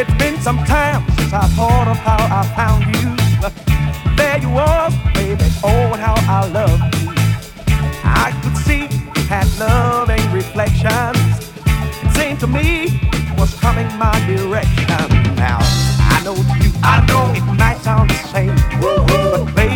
It's been some time since I thought of how I found you. There you are, baby. Oh, how I loved you. I could see you had loving reflections. It seemed to me it was coming my direction. Now I know you. I know it might sound the same, Woo-hoo. but baby.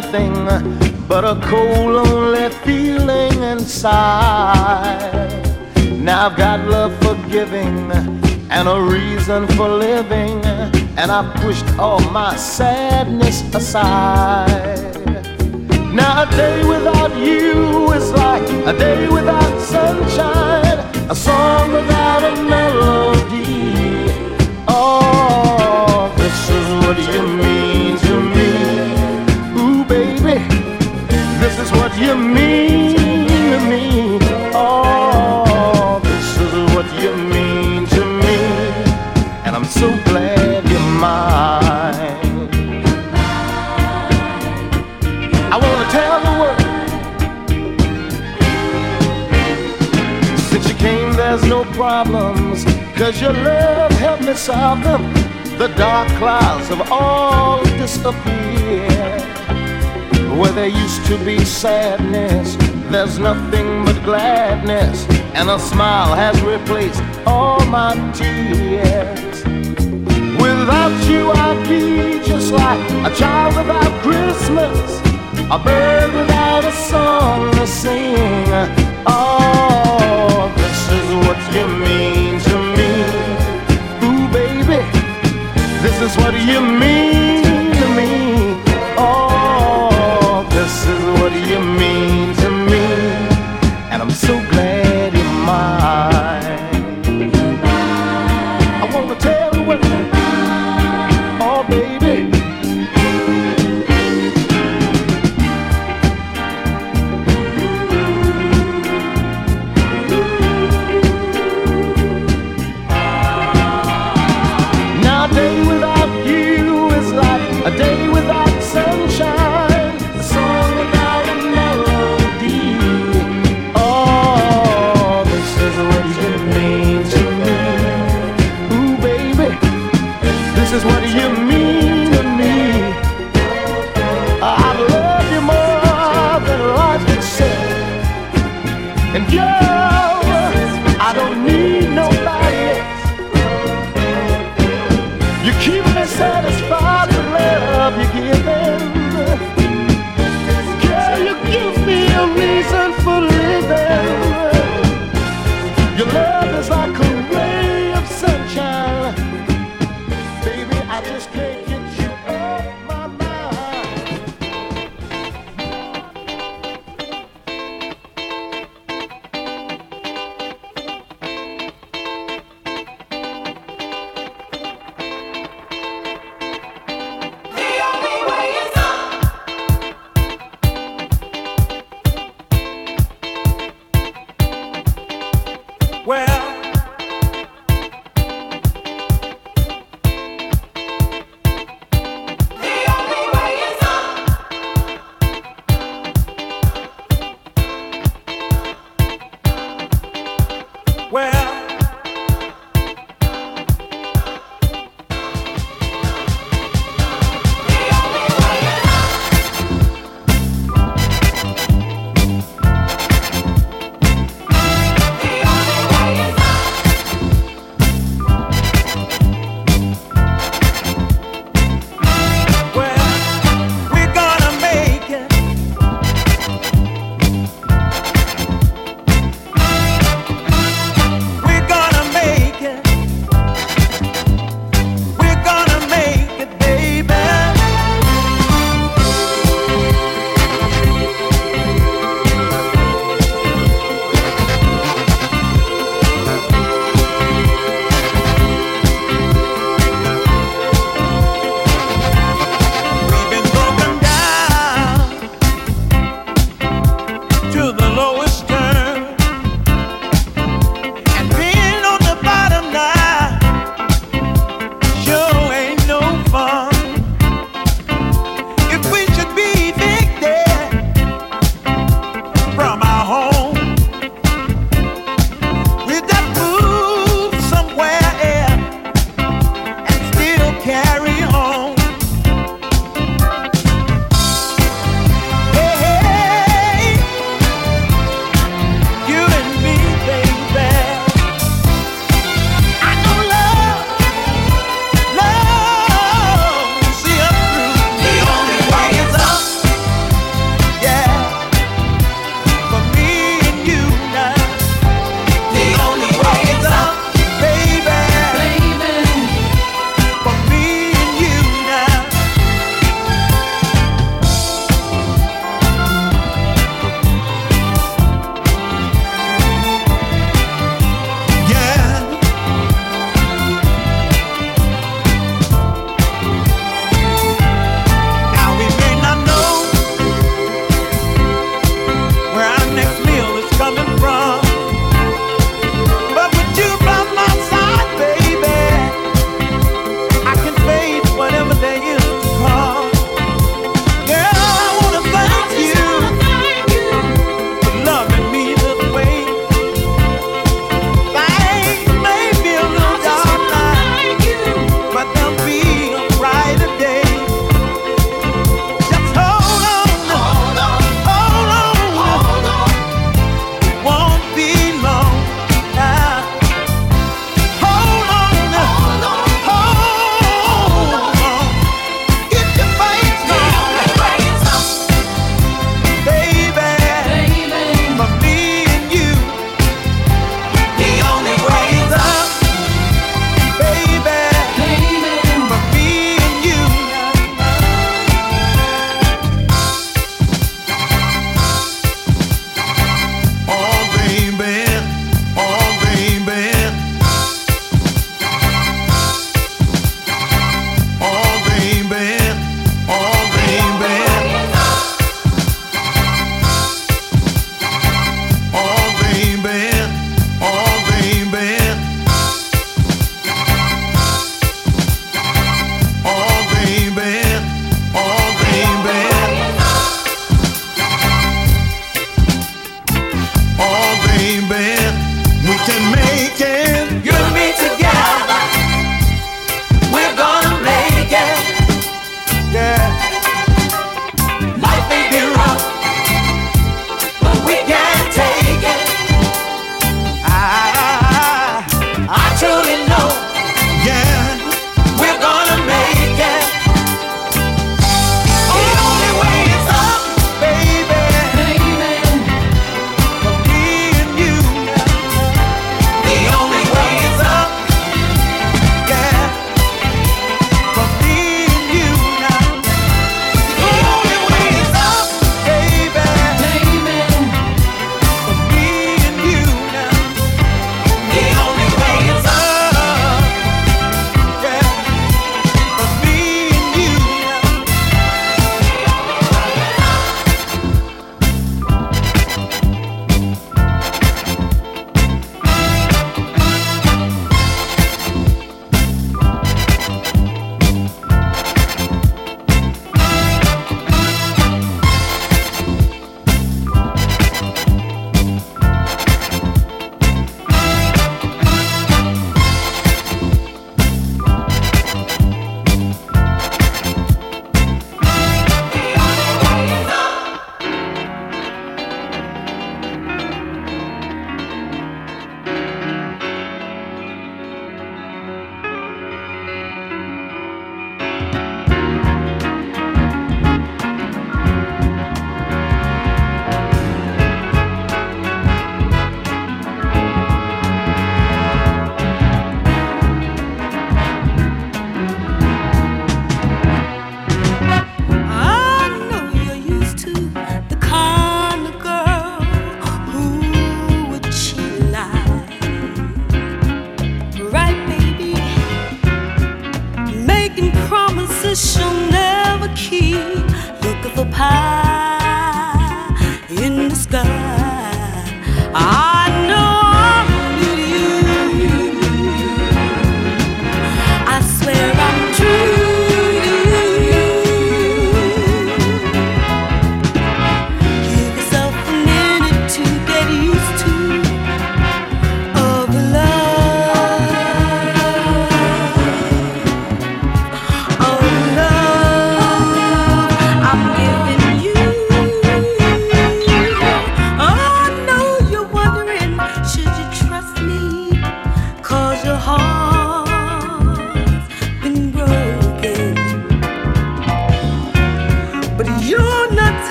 nothing but a cold, lonely feeling inside. Now I've got love for giving and a reason for living, and I pushed all my sadness aside. Now a day without you is like a day without sunshine, a song without a melody. Oh, this is what you mean. your love help me solve them. The dark clouds have all disappeared. Where there used to be sadness, there's nothing but gladness. And a smile has replaced all my tears. Without you, I'd be just like a child without Christmas, a bird without a song to sing. Oh, this is what you mean is what you mean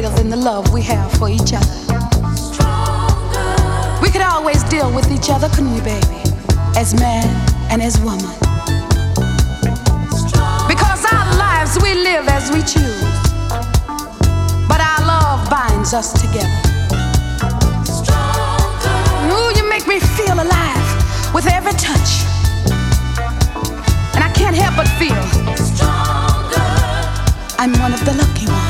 greater than the love we have for each other. We could always deal with each other, couldn't we, baby? As man and as woman. Because our lives we live as we choose, but our love binds us together. Ooh, you make me feel alive with every touch. And I can't help but feel I'm one of the lucky ones.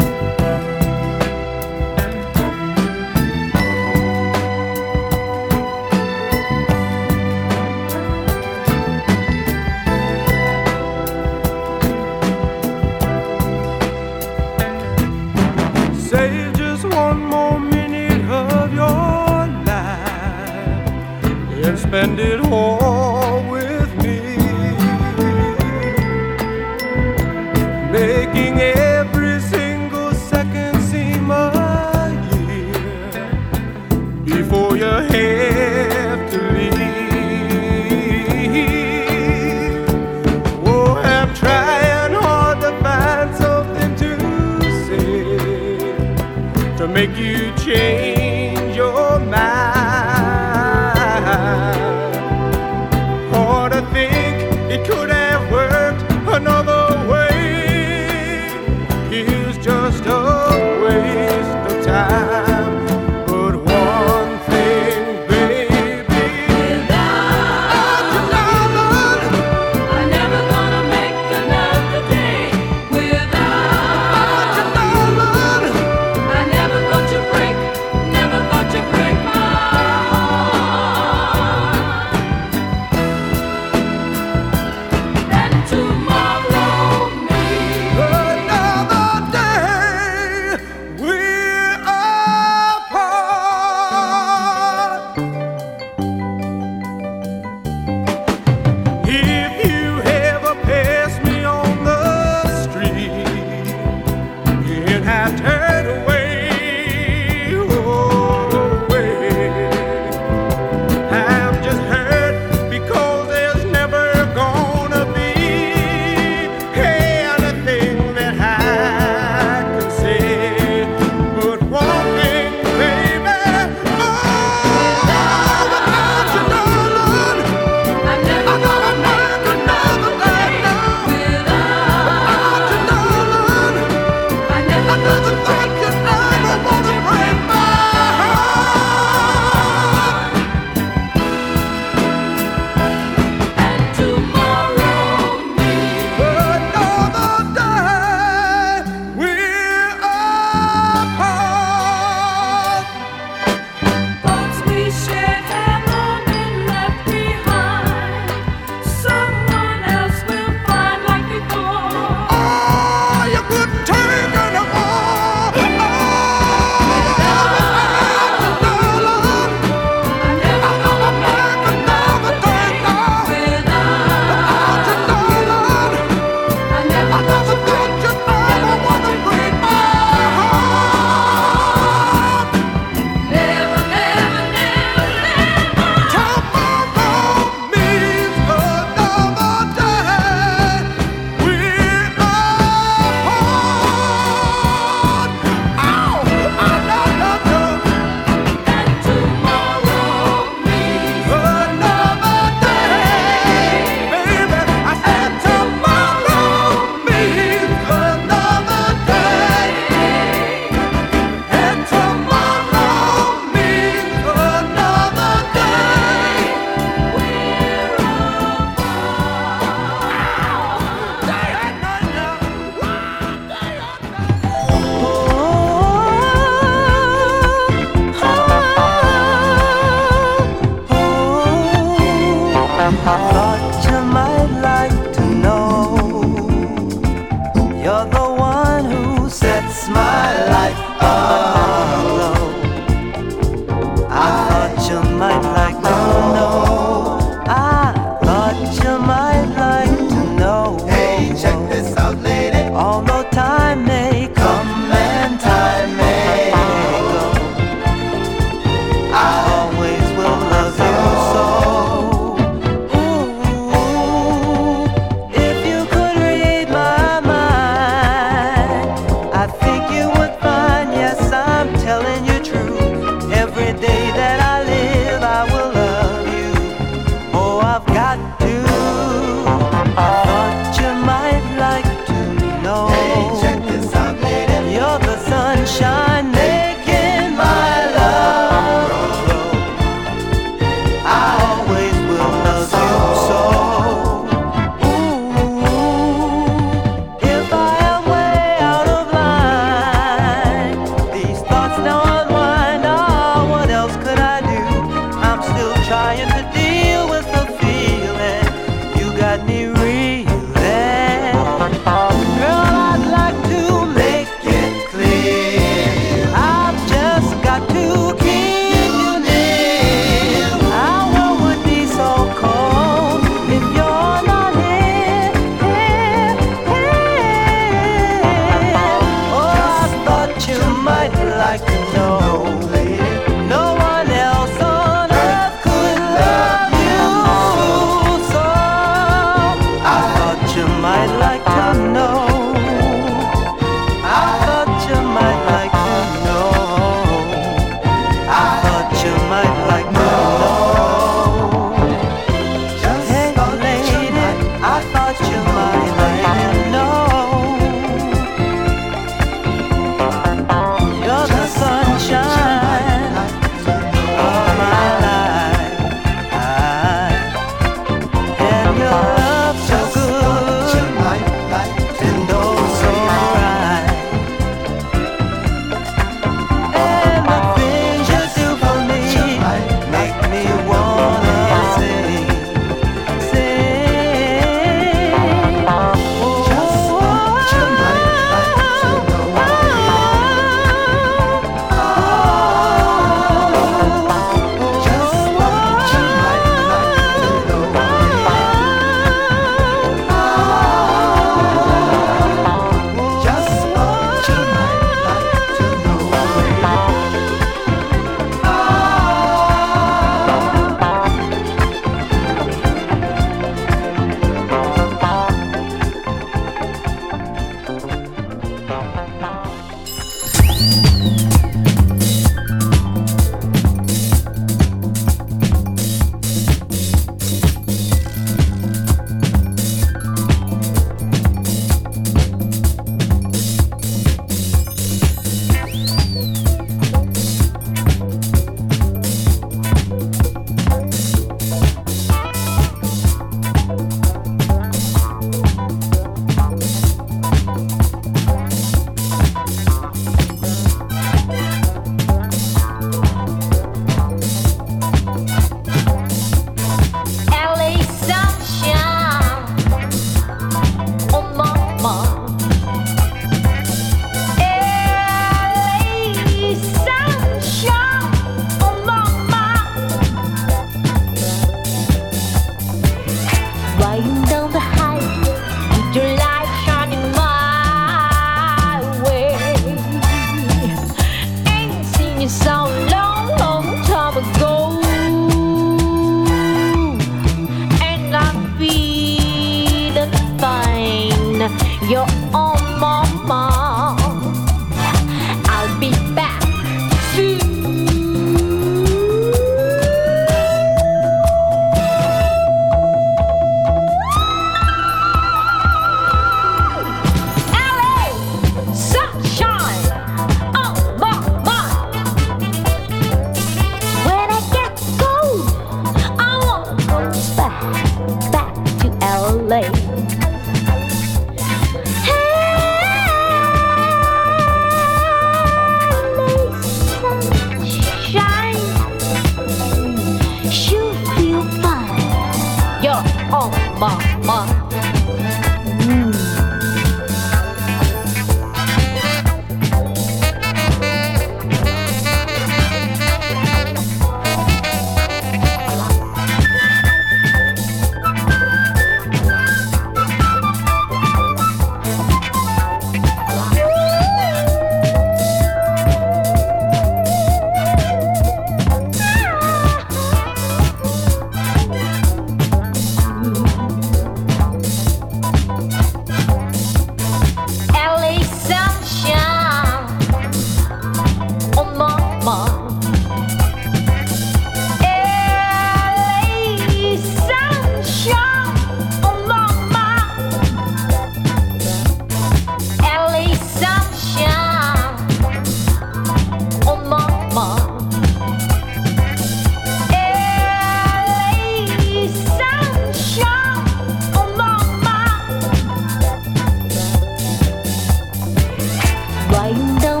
Why don't?